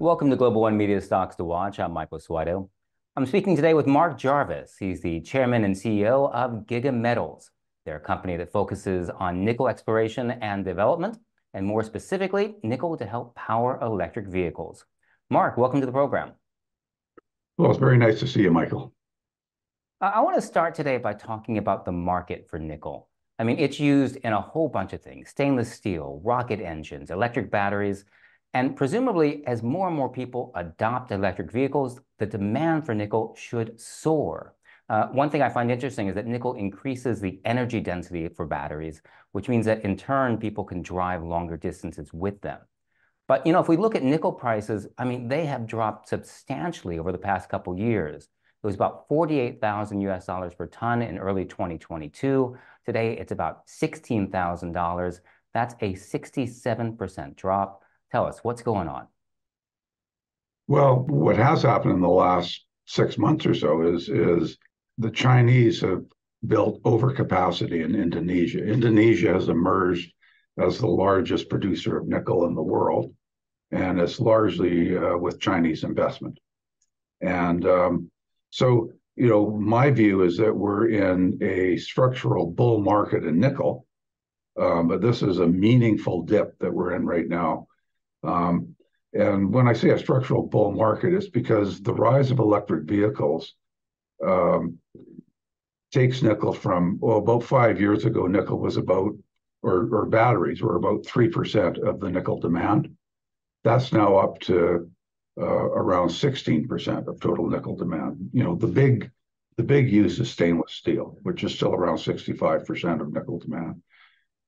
Welcome to Global One Media Stocks to Watch. I'm Michael Suido. I'm speaking today with Mark Jarvis. He's the chairman and CEO of Giga Metals. They're a company that focuses on nickel exploration and development, and more specifically, nickel to help power electric vehicles. Mark, welcome to the program. Well, it's very nice to see you, Michael. I want to start today by talking about the market for nickel. I mean, it's used in a whole bunch of things, stainless steel, rocket engines, electric batteries, and presumably, as more and more people adopt electric vehicles, the demand for nickel should soar. Uh, one thing I find interesting is that nickel increases the energy density for batteries, which means that in turn, people can drive longer distances with them. But you know, if we look at nickel prices, I mean, they have dropped substantially over the past couple years. It was about 48,000 US dollars per ton in early 2022. Today, it's about $16,000. That's a 67% drop. Tell us, what's going on? Well, what has happened in the last six months or so is, is the Chinese have built overcapacity in Indonesia. Indonesia has emerged as the largest producer of nickel in the world, and it's largely uh, with Chinese investment. And um, so, you know, my view is that we're in a structural bull market in nickel, um, but this is a meaningful dip that we're in right now. Um, and when I say a structural bull market, it's because the rise of electric vehicles um, takes nickel from, well, about five years ago, nickel was about, or, or batteries were about 3% of the nickel demand. That's now up to uh, around 16% of total nickel demand. You know, the big the big use is stainless steel, which is still around 65% of nickel demand.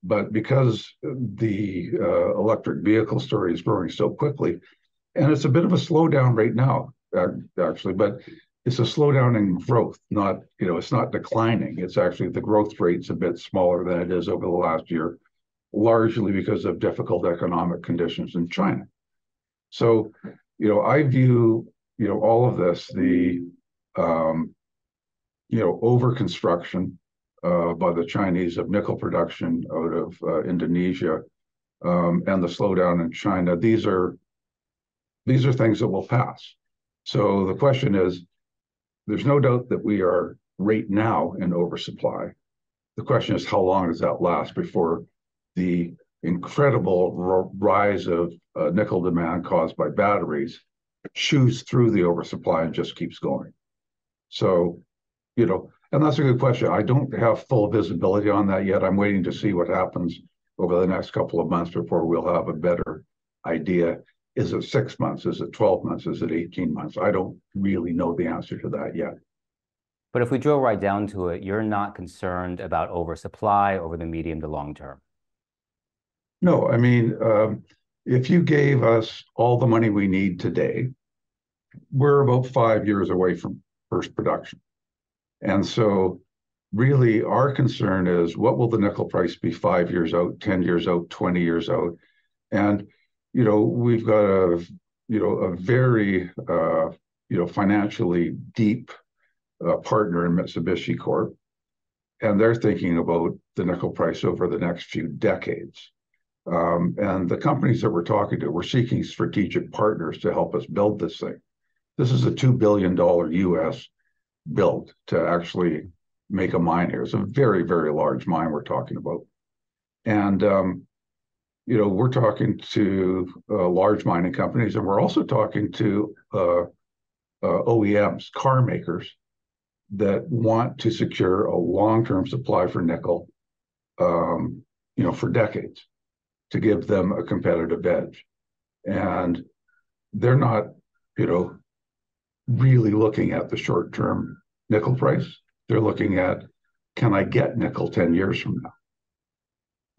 But because the uh, electric vehicle story is growing so quickly, and it's a bit of a slowdown right now, actually, but it's a slowdown in growth, not, you know, it's not declining. It's actually the growth rate's a bit smaller than it is over the last year, largely because of difficult economic conditions in China. So, you know, I view, you know, all of this, the, um, you know, over construction by the Chinese of nickel production out of uh, Indonesia um, and the slowdown in China. These are these are things that will pass. So the question is, there's no doubt that we are right now in oversupply. The question is, how long does that last before the incredible rise of uh, nickel demand caused by batteries chews through the oversupply and just keeps going? So, you know, and that's a good question. I don't have full visibility on that yet. I'm waiting to see what happens over the next couple of months before we'll have a better idea. Is it six months? Is it 12 months? Is it 18 months? I don't really know the answer to that yet. But if we drill right down to it, you're not concerned about oversupply over the medium to long term? No, I mean, um, if you gave us all the money we need today, we're about five years away from first production. And so really our concern is what will the nickel price be five years out, 10 years out, 20 years out? And, you know, we've got a, you know, a very, uh, you know, financially deep uh, partner in Mitsubishi Corp. And they're thinking about the nickel price over the next few decades. Um, and the companies that we're talking to, we're seeking strategic partners to help us build this thing. This is a $2 billion US built to actually make a mine here. It's a very, very large mine we're talking about. And, um, you know, we're talking to uh, large mining companies, and we're also talking to uh, uh, OEMs, car makers, that want to secure a long-term supply for nickel, um, you know, for decades, to give them a competitive edge. And they're not, you know, really looking at the short-term nickel price. They're looking at, can I get nickel 10 years from now?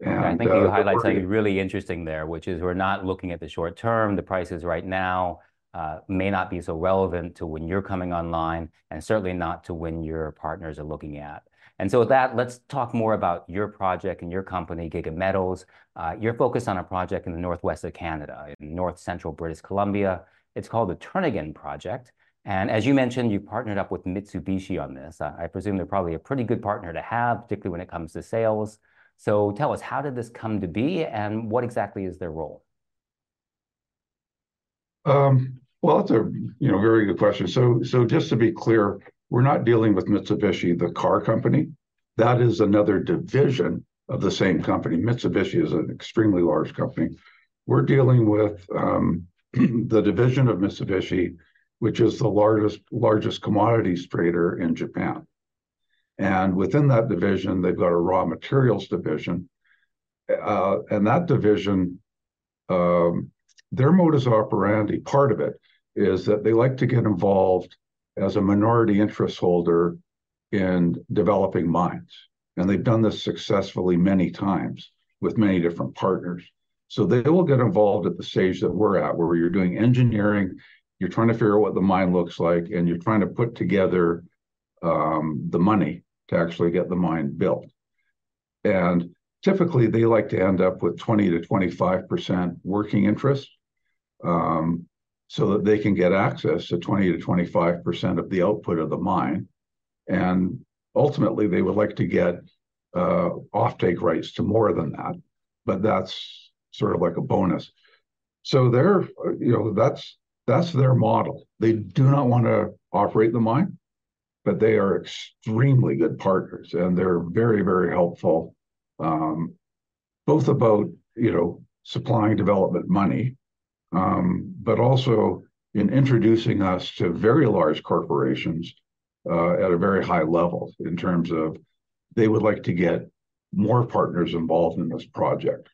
And, I think you uh, highlight something really interesting there, which is we're not looking at the short term. The prices right now uh, may not be so relevant to when you're coming online, and certainly not to when your partners are looking at. And so with that, let's talk more about your project and your company, Giga Metals. Uh, you're focused on a project in the northwest of Canada, in north central British Columbia. It's called the Turnagain Project. And as you mentioned, you partnered up with Mitsubishi on this. I presume they're probably a pretty good partner to have, particularly when it comes to sales. So tell us, how did this come to be and what exactly is their role? Um, well, that's a you know very good question. So so just to be clear, we're not dealing with Mitsubishi, the car company. That is another division of the same company. Mitsubishi is an extremely large company. We're dealing with um, the division of Mitsubishi, which is the largest largest commodities trader in Japan. And within that division, they've got a raw materials division, uh, and that division, um, their modus operandi, part of it is that they like to get involved as a minority interest holder in developing mines. And they've done this successfully many times with many different partners. So they will get involved at the stage that we're at, where you're doing engineering, you're trying to figure out what the mine looks like, and you're trying to put together um, the money to actually get the mine built. And typically, they like to end up with 20 to 25% working interest um, so that they can get access to 20 to 25% of the output of the mine. And ultimately, they would like to get uh, offtake rights to more than that, but that's sort of like a bonus. So they're, you know, that's that's their model. They do not want to operate the mine, but they are extremely good partners, and they're very, very helpful, um, both about you know supplying development money um, but also in introducing us to very large corporations uh, at a very high level in terms of they would like to get more partners involved in this project.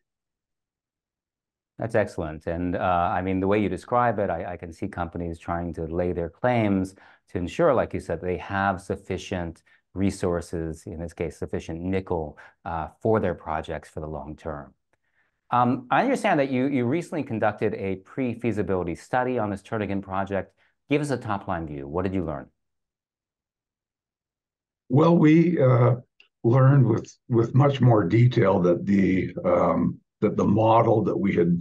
That's excellent. And uh, I mean, the way you describe it, I, I, can see companies trying to lay their claims to ensure, like you said, they have sufficient resources, in this case, sufficient nickel uh, for their projects for the long term. Um, I understand that you, you recently conducted a pre-feasibility study on this Turnagain project. Give us a top-line view. What did you learn? Well, we uh, learned with with much more detail that the um, that the model that we had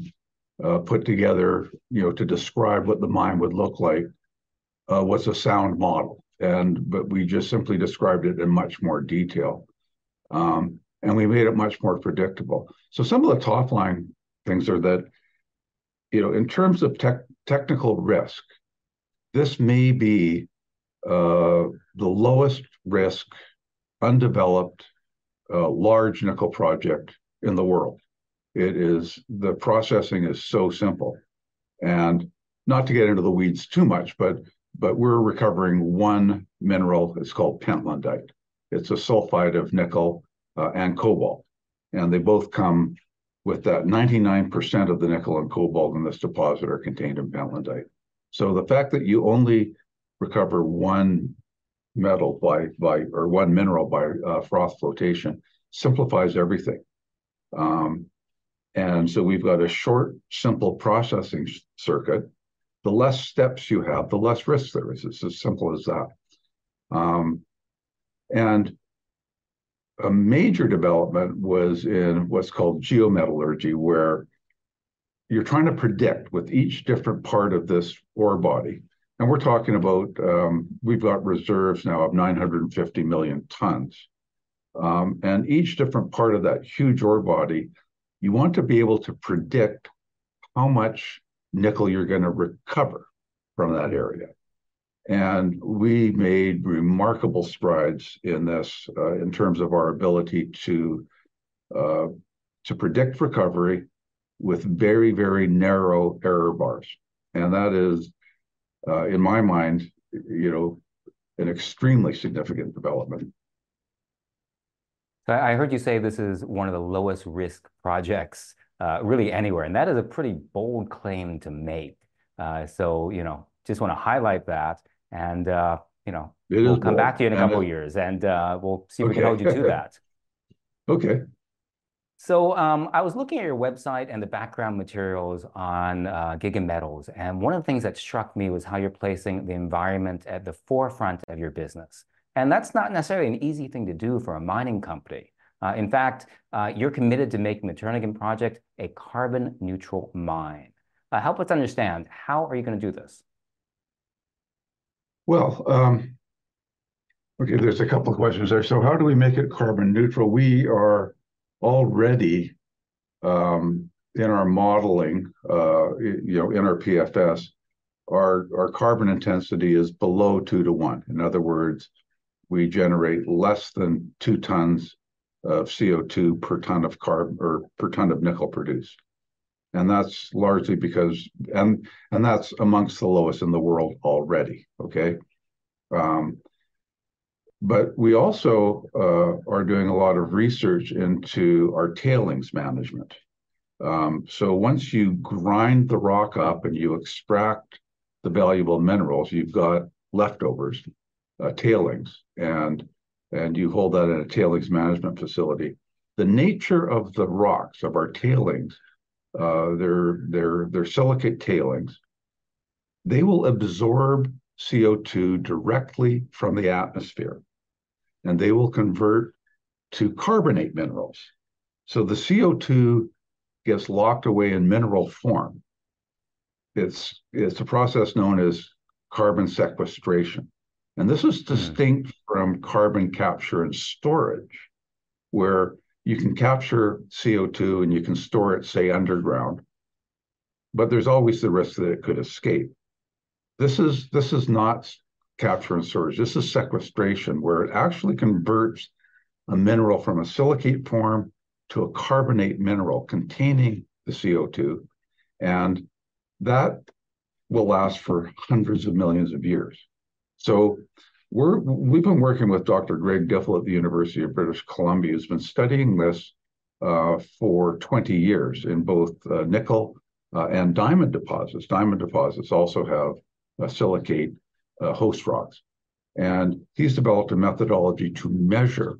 uh, put together, you know, to describe what the mine would look like, uh, was a sound model, and but we just simply described it in much more detail. Um, and we made it much more predictable. So some of the top line things are that, you know, in terms of tech, technical risk, this may be uh, the lowest risk, undeveloped, uh, large nickel project in the world. It is the processing is so simple, and not to get into the weeds too much, but but we're recovering one mineral. It's called pentlandite. It's a sulfide of nickel uh, and cobalt. And they both come with that 99% of the nickel and cobalt in this deposit are contained in pentlandite. So the fact that you only recover one metal by by or one mineral by uh, froth flotation simplifies everything. Um, and so we've got a short, simple processing circuit. The less steps you have, the less risk there is. It's as simple as that. Um, and a major development was in what's called geometallurgy, where you're trying to predict with each different part of this ore body. And we're talking about, um, we've got reserves now of 950 million tons. Um, and each different part of that huge ore body, you want to be able to predict how much nickel you're going to recover from that area. And we made remarkable strides in this uh, in terms of our ability to uh, to predict recovery with very very narrow error bars, and that is, uh, in my mind, you know, an extremely significant development. So I heard you say this is one of the lowest risk projects uh, really anywhere, and that is a pretty bold claim to make. Uh, so you know, just want to highlight that. And, uh, you know, it we'll come bold. back to you in a couple of years and uh, we'll see if okay. we can hold you to that. okay. So um, I was looking at your website and the background materials on uh, Giga Metals, and one of the things that struck me was how you're placing the environment at the forefront of your business. And that's not necessarily an easy thing to do for a mining company. Uh, in fact, uh, you're committed to making the Turnagain project a carbon neutral mine. Uh, help us understand, how are you going to do this? Well, um, okay, there's a couple of questions there. So how do we make it carbon neutral? We are already um, in our modeling, uh, you know, in our PFS, our, our carbon intensity is below two to one. In other words, we generate less than two tons of CO2 per ton of carbon or per ton of nickel produced. And that's largely because and and that's amongst the lowest in the world already. Okay. Um, but we also uh, are doing a lot of research into our tailings management. Um, so once you grind the rock up and you extract the valuable minerals, you've got leftovers, uh, tailings, and and you hold that in a tailings management facility. The nature of the rocks of our tailings, uh, they're they're they're silicate tailings. They will absorb CO2 directly from the atmosphere, and they will convert to carbonate minerals. So the CO2 gets locked away in mineral form. It's it's a process known as carbon sequestration. And this is distinct from carbon capture and storage, where you can capture CO2 and you can store it, say, underground, but there's always the risk that it could escape. This is this is not capture and storage. This is sequestration, where it actually converts a mineral from a silicate form to a carbonate mineral containing the CO2. And that will last for hundreds of millions of years. So we're we've been working with Dr. Greg Dipple at the University of British Columbia, who's been studying this uh, for 20 years in both uh, nickel uh, and diamond deposits. Diamond deposits also have silicate uh, host rocks, and he's developed a methodology to measure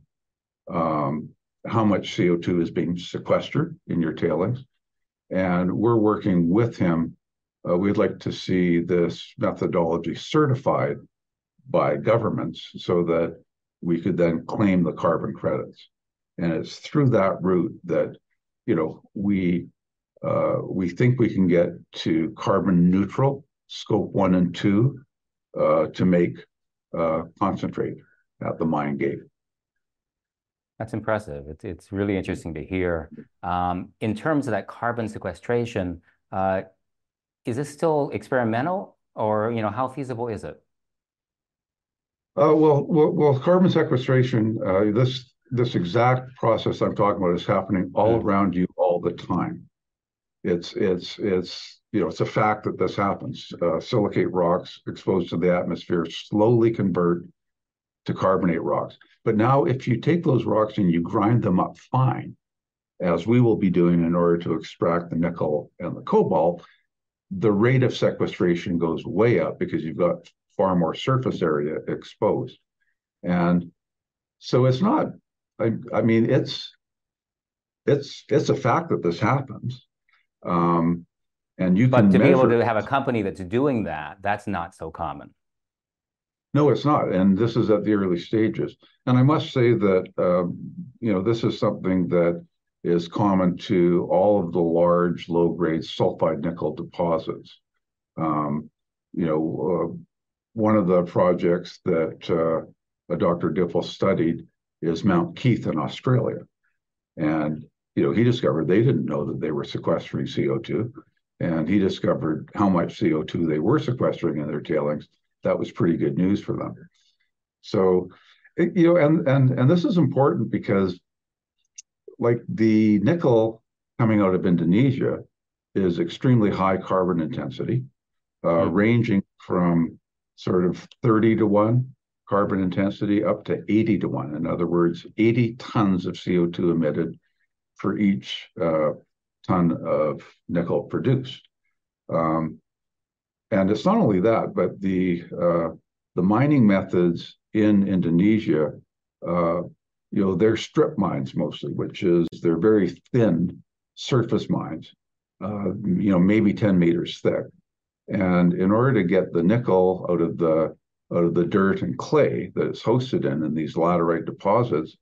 um, how much CO2 is being sequestered in your tailings. And we're working with him. Uh, we'd like to see this methodology certified by governments so that we could then claim the carbon credits. And it's through that route that, you know, we uh, we think we can get to carbon neutral, scope one and two, uh, to make uh, concentrate at the mine gate. That's impressive. It's, it's really interesting to hear. Um, in terms of that carbon sequestration, uh, is this still experimental or, you know, how feasible is it? Uh, well, well, well, carbon sequestration, uh, this this exact process I'm talking about is happening all mm. around you all the time. It's it's it's you know it's a fact that this happens. Uh, silicate rocks exposed to the atmosphere slowly convert to carbonate rocks. But now, if you take those rocks and you grind them up fine, as we will be doing in order to extract the nickel and the cobalt, the rate of sequestration goes way up because you've got far more surface area exposed. And so it's not, I, I mean, it's it's it's a fact that this happens. Um, and you but to be able to have a company that's doing that, that's not so common. No, it's not. And this is at the early stages. And I must say that, um, you know, this is something that is common to all of the large, low grade sulfide nickel deposits. Um, you know, uh, one of the projects that uh, Dr. Dipple studied is Mount Keith in Australia. And, you know, he discovered they didn't know that they were sequestering CO2. And he discovered how much CO2 they were sequestering in their tailings that was pretty good news for them. So, you know, and and and this is important because, like the nickel coming out of Indonesia is extremely high carbon intensity, uh, mm-hmm. ranging from sort of 30 to 1 carbon intensity up to 80 to 1. In other words, 80 tons of CO2 emitted for each uh, ton of nickel produced. Um, and it's not only that, but the uh, the mining methods in Indonesia, uh, you know, they're strip mines mostly, which is they're very thin surface mines, uh, you know, maybe 10 meters thick. And in order to get the nickel out of the out of the dirt and clay that it's hosted in in these laterite deposits,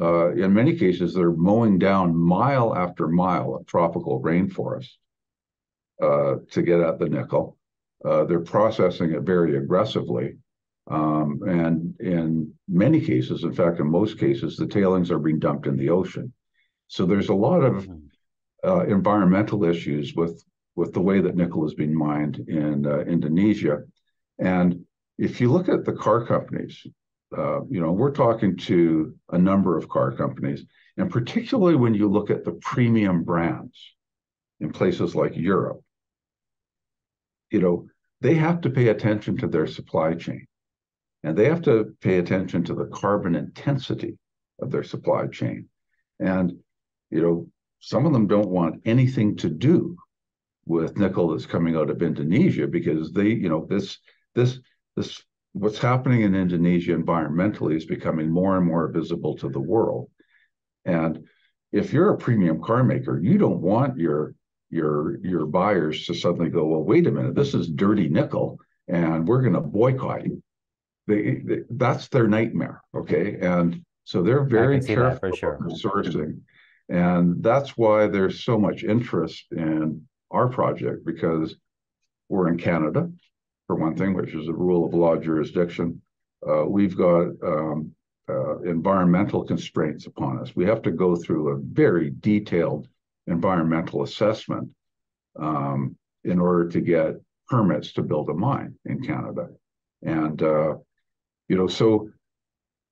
uh, in many cases they're mowing down mile after mile of tropical rainforest uh, to get at the nickel. Uh, they're processing it very aggressively. Um, and in many cases, in fact, in most cases, the tailings are being dumped in the ocean. So there's a lot of mm-hmm. uh, environmental issues with with the way that nickel is being mined in uh, Indonesia. And if you look at the car companies, uh, you know, we're talking to a number of car companies, and particularly when you look at the premium brands in places like Europe, you know, they have to pay attention to their supply chain and they have to pay attention to the carbon intensity of their supply chain. And, you know, some of them don't want anything to do with nickel that's coming out of Indonesia because they, you know, this, this, this, what's happening in Indonesia environmentally is becoming more and more visible to the world. And if you're a premium car maker, you don't want your your your buyers to suddenly go, well, wait a minute, this is dirty nickel, and we're going to boycott you. They, they, that's their nightmare. Okay, and so they're very careful for sure. sourcing, and that's why there's so much interest in our project because we're in Canada, for one thing, which is a rule of law jurisdiction. Uh, we've got um, uh, environmental constraints upon us. We have to go through a very detailed environmental assessment um, in order to get permits to build a mine in Canada. And uh, you know, so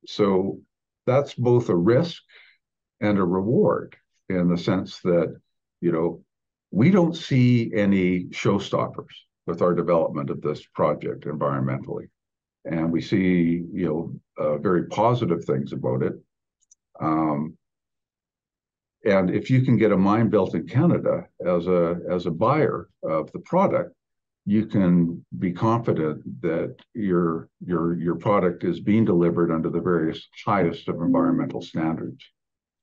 so that's both a risk and a reward in the sense that you know we don't see any showstoppers with our development of this project environmentally, and we see you know uh, very positive things about it. Um, and if you can get a mine built in Canada as a as a buyer of the product, you can be confident that your your your product is being delivered under the various highest of environmental standards.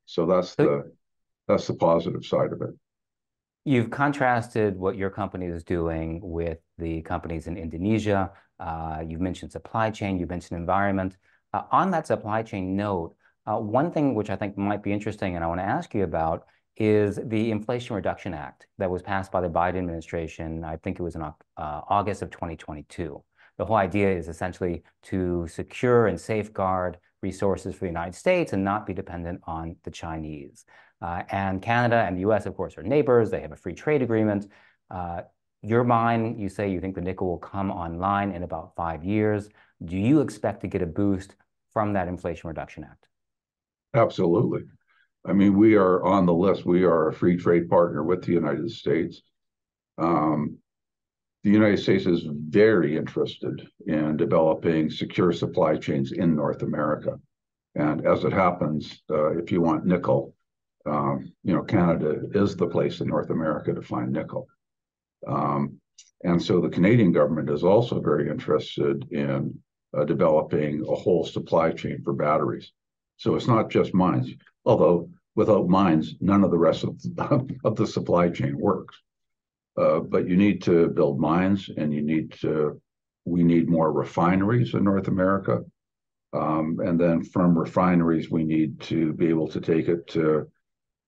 So that's the that's the positive side of it. You've contrasted what your company is doing with the companies in Indonesia. Uh, you've mentioned supply chain. you've mentioned environment. Uh, on that supply chain note, uh, one thing which I think might be interesting and I want to ask you about is the Inflation Reduction Act that was passed by the Biden administration. I think it was in August of 2022. The whole idea is essentially to secure and safeguard resources for the United States and not be dependent on the Chinese. Uh, and Canada and the US, of course, are neighbors. They have a free trade agreement. Uh, your mine, you say you think the nickel will come online in about five years. Do you expect to get a boost from that Inflation Reduction Act? Absolutely. I mean, we are on the list. We are a free trade partner with the United States. Um, the United States is very interested in developing secure supply chains in North America. And as it happens, uh, if you want nickel, um, you know, Canada is the place in North America to find nickel. Um, and so the Canadian government is also very interested in uh, developing a whole supply chain for batteries. So it's not just mines, although without mines, none of the rest of of the supply chain works. Uh, but you need to build mines and you need to, we need more refineries in North America. Um, and then from refineries, we need to be able to take it to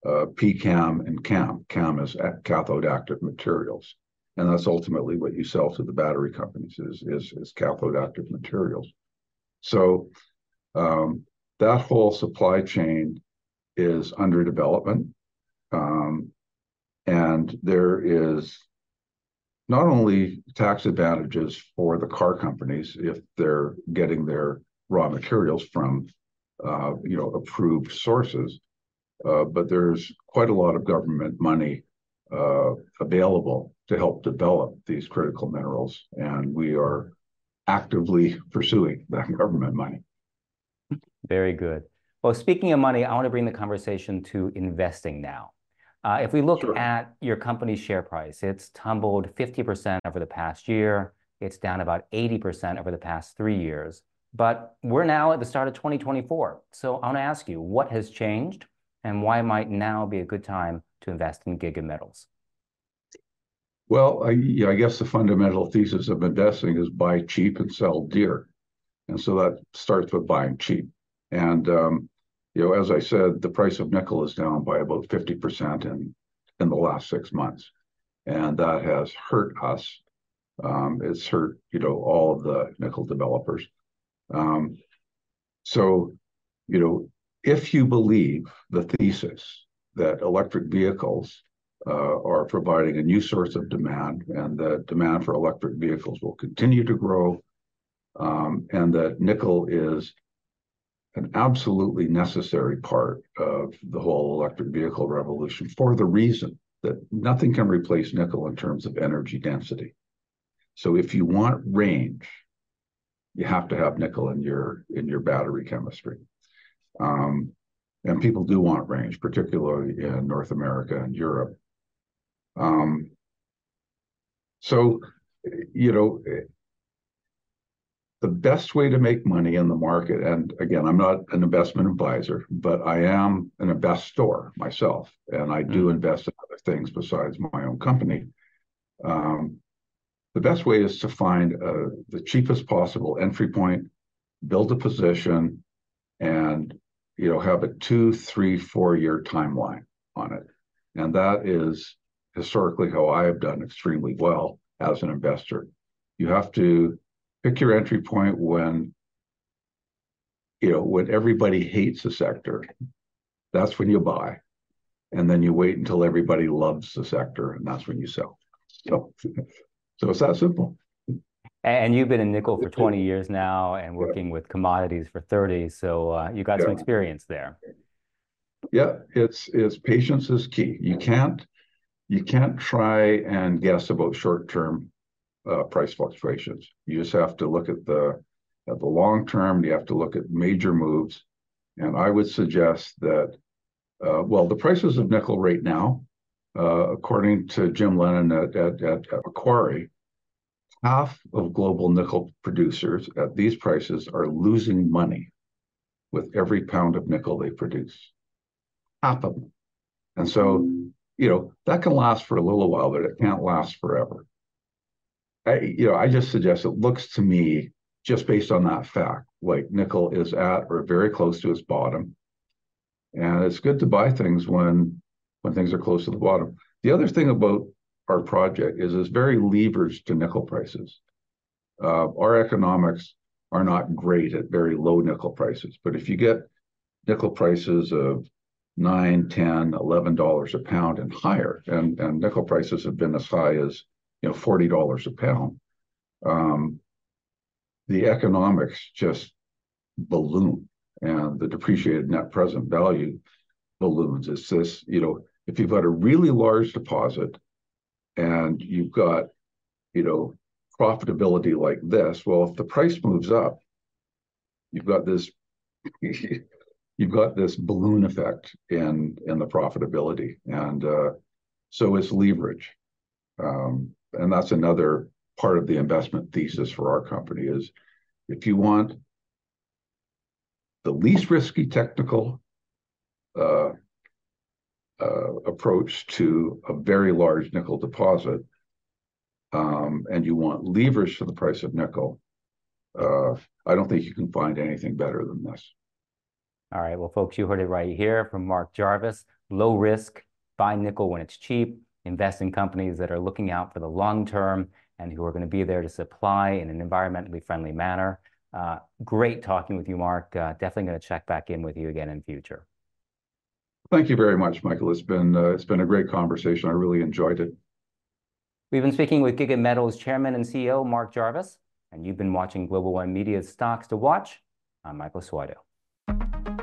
uh, PCAM and CAM. CAM is cathode active materials. And that's ultimately what you sell to the battery companies is, is, is cathode active materials. So um, that whole supply chain is under development. Um, and there is not only tax advantages for the car companies if they're getting their raw materials from uh, you know approved sources, uh, but there's quite a lot of government money uh, available to help develop these critical minerals, and we are actively pursuing that government money. Very good. Well, speaking of money, I want to bring the conversation to investing now. Uh, if we look at your company's share price, it's tumbled 50% over the past year. It's down about 80% over the past three years. But we're now at the start of 2024. So I want to ask you, what has changed and why might now be a good time to invest in Giga Metals? Well, I, I guess the fundamental thesis of investing is buy cheap and sell dear. And so that starts with buying cheap. And um, you know, as I said, the price of nickel is down by about 50% in in the last six months, and that has hurt us. Um, it's hurt, you know, all of the nickel developers. Um, so, you know, if you believe the thesis that electric vehicles uh, are providing a new source of demand, and the demand for electric vehicles will continue to grow, um, and that nickel is an absolutely necessary part of the whole electric vehicle revolution for the reason that nothing can replace nickel in terms of energy density. So if you want range, you have to have nickel in your in your battery chemistry. Um, and people do want range, particularly in North America and Europe. Um, so, you know, the best way to make money in the market, and again, I'm not an investment advisor, but I am an investor myself, and I do mm-hmm. invest in other things besides my own company. Um, the best way is to find uh, the cheapest possible entry point, build a position, and you know have a two, three, four year timeline on it, and that is historically how I have done extremely well as an investor. You have to pick your entry point when you know when everybody hates the sector that's when you buy. And then you wait until everybody loves the sector and that's when you sell. So so it's that simple. And you've been in nickel for 20 years now and working yeah. with commodities for 30 so uh, you got yeah. some experience there. Yeah it's it's patience is key. You can't you can't try and guess about short term uh, price fluctuations. You just have to look at the at the long term. You have to look at major moves, and I would suggest that uh, well, the prices of nickel right now, uh, according to Jim Lennon at, at, at, at Macquarie, half of global nickel producers at these prices are losing money with every pound of nickel they produce. Half of them. And so, you know, that can last for a little while, but it can't last forever. I, you know, I just suggest it looks to me just based on that fact, like nickel is at or very close to its bottom, and it's good to buy things when when things are close to the bottom. The other thing about our project is it's very leveraged to nickel prices. Uh, our economics are not great at very low nickel prices, but if you get nickel prices of nine, 10, 11 dollars a pound and higher, and, and nickel prices have been as high as you know, forty dollars a pound. Um, the economics just balloon, and the depreciated net present value balloons. It's this, you know, if you've got a really large deposit and you've got, you know, profitability like this, well, if the price moves up, you've got this. you've got this balloon effect in in the profitability, and uh, so it's leverage. Um, and that's another part of the investment thesis for our company is if you want the least risky technical uh, uh, approach to a very large nickel deposit, um, and you want levers for the price of nickel, uh, I don't think you can find anything better than this. All right. Well, folks, you heard it right here from Mark Jarvis. Low risk, buy nickel when it's cheap invest in companies that are looking out for the long term and who are going to be there to supply in an environmentally friendly manner. Uh, great talking with you, Mark. Uh, definitely going to check back in with you again in future. Thank you very much, Michael. It's been uh, it's been a great conversation. I really enjoyed it. We've been speaking with Giga Metals Chairman and CEO Mark Jarvis, and you've been watching Global One Media's Stocks to Watch. I'm Michael Suido.